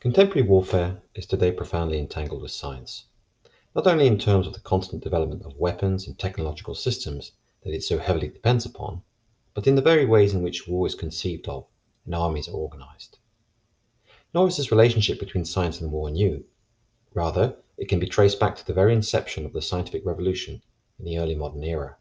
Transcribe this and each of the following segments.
Contemporary warfare is today profoundly entangled with science, not only in terms of the constant development of weapons and technological systems that it so heavily depends upon, but in the very ways in which war is conceived of and armies are organized. Nor is this relationship between science and war new. Rather, it can be traced back to the very inception of the scientific revolution in the early modern era.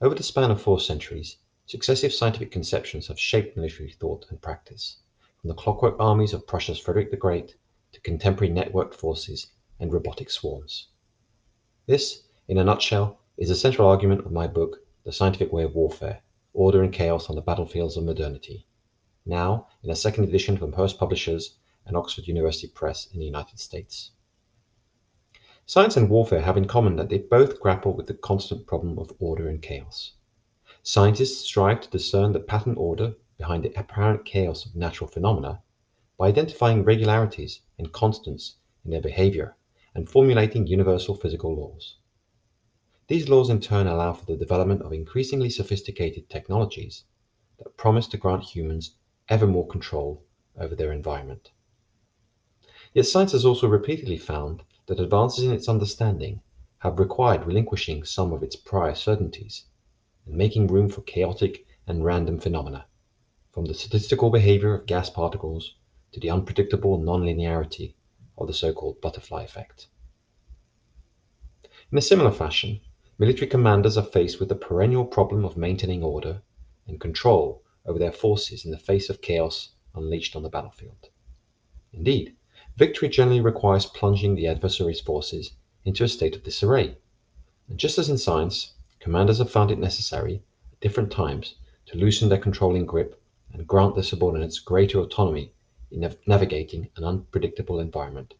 Over the span of four centuries, successive scientific conceptions have shaped military thought and practice, from the clockwork armies of Prussia's Frederick the Great to contemporary networked forces and robotic swarms. This, in a nutshell, is the central argument of my book, The Scientific Way of Warfare Order and Chaos on the Battlefields of Modernity, now in a second edition from Hurst Publishers and Oxford University Press in the United States. Science and warfare have in common that they both grapple with the constant problem of order and chaos. Scientists strive to discern the pattern order behind the apparent chaos of natural phenomena by identifying regularities and constants in their behavior and formulating universal physical laws. These laws in turn allow for the development of increasingly sophisticated technologies that promise to grant humans ever more control over their environment. Yet science has also repeatedly found that advances in its understanding have required relinquishing some of its prior certainties and making room for chaotic and random phenomena, from the statistical behavior of gas particles to the unpredictable nonlinearity of the so-called butterfly effect. In a similar fashion, military commanders are faced with the perennial problem of maintaining order and control over their forces in the face of chaos unleashed on the battlefield. Indeed, Victory generally requires plunging the adversary's forces into a state of disarray. And just as in science, commanders have found it necessary, at different times, to loosen their controlling grip and grant their subordinates greater autonomy in nav- navigating an unpredictable environment.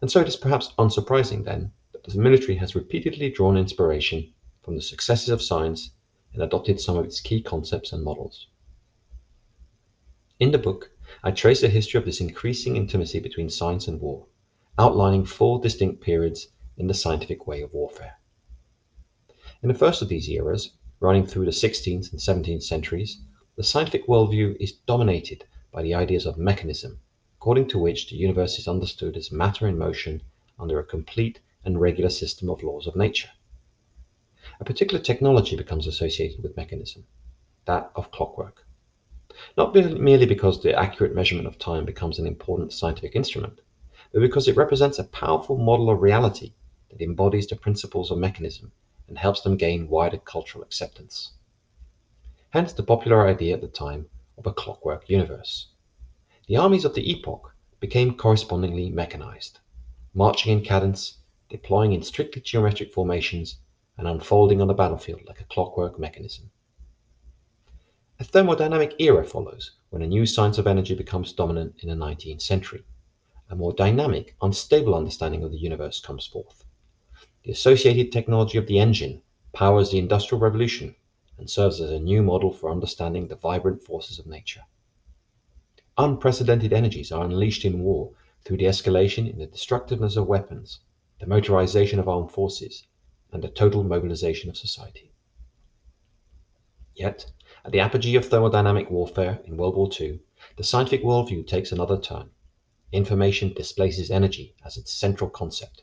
And so it is perhaps unsurprising, then, that the military has repeatedly drawn inspiration from the successes of science and adopted some of its key concepts and models. In the book, I trace the history of this increasing intimacy between science and war, outlining four distinct periods in the scientific way of warfare. In the first of these eras, running through the 16th and 17th centuries, the scientific worldview is dominated by the ideas of mechanism, according to which the universe is understood as matter in motion under a complete and regular system of laws of nature. A particular technology becomes associated with mechanism, that of clockwork not merely because the accurate measurement of time becomes an important scientific instrument, but because it represents a powerful model of reality that embodies the principles of mechanism and helps them gain wider cultural acceptance. Hence the popular idea at the time of a clockwork universe. The armies of the epoch became correspondingly mechanized, marching in cadence, deploying in strictly geometric formations, and unfolding on the battlefield like a clockwork mechanism. A thermodynamic era follows when a new science of energy becomes dominant in the 19th century. A more dynamic, unstable understanding of the universe comes forth. The associated technology of the engine powers the Industrial Revolution and serves as a new model for understanding the vibrant forces of nature. Unprecedented energies are unleashed in war through the escalation in the destructiveness of weapons, the motorization of armed forces, and the total mobilization of society. Yet, at the apogee of thermodynamic warfare in World War II, the scientific worldview takes another turn. Information displaces energy as its central concept,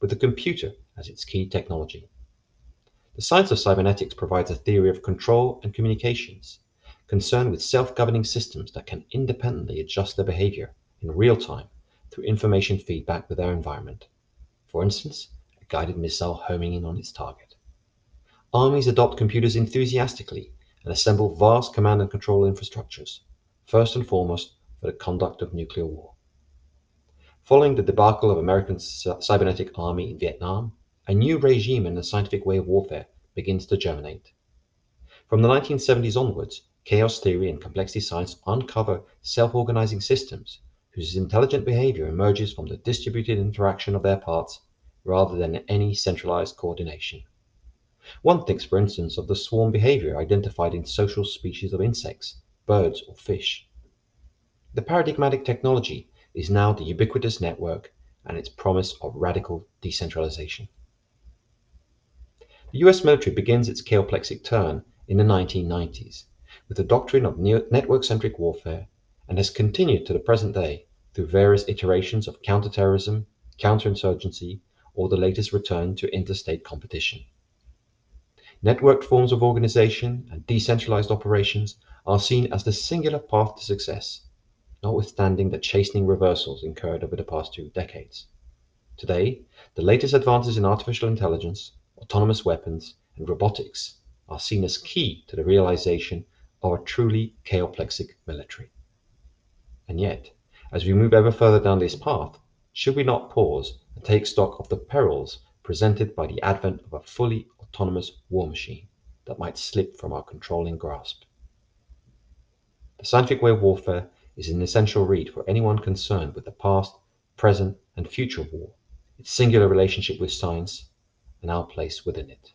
with the computer as its key technology. The science of cybernetics provides a theory of control and communications, concerned with self governing systems that can independently adjust their behavior in real time through information feedback with their environment. For instance, a guided missile homing in on its target. Armies adopt computers enthusiastically and assemble vast command and control infrastructures, first and foremost for the conduct of nuclear war. Following the debacle of American cybernetic army in Vietnam, a new regime in the scientific way of warfare begins to germinate. From the 1970s onwards, chaos theory and complexity science uncover self-organizing systems whose intelligent behavior emerges from the distributed interaction of their parts rather than any centralized coordination. One thinks, for instance, of the swarm behavior identified in social species of insects, birds, or fish. The paradigmatic technology is now the ubiquitous network and its promise of radical decentralization. The US military begins its chaoplexic turn in the 1990s with the doctrine of network centric warfare and has continued to the present day through various iterations of counterterrorism, counterinsurgency, or the latest return to interstate competition. Networked forms of organization and decentralized operations are seen as the singular path to success, notwithstanding the chastening reversals incurred over the past two decades. Today, the latest advances in artificial intelligence, autonomous weapons, and robotics are seen as key to the realization of a truly chaoplexic military. And yet, as we move ever further down this path, should we not pause and take stock of the perils presented by the advent of a fully autonomous war machine that might slip from our controlling grasp? The Scientific Way of Warfare is an essential read for anyone concerned with the past, present, and future of war its singular relationship with science, and our place within it.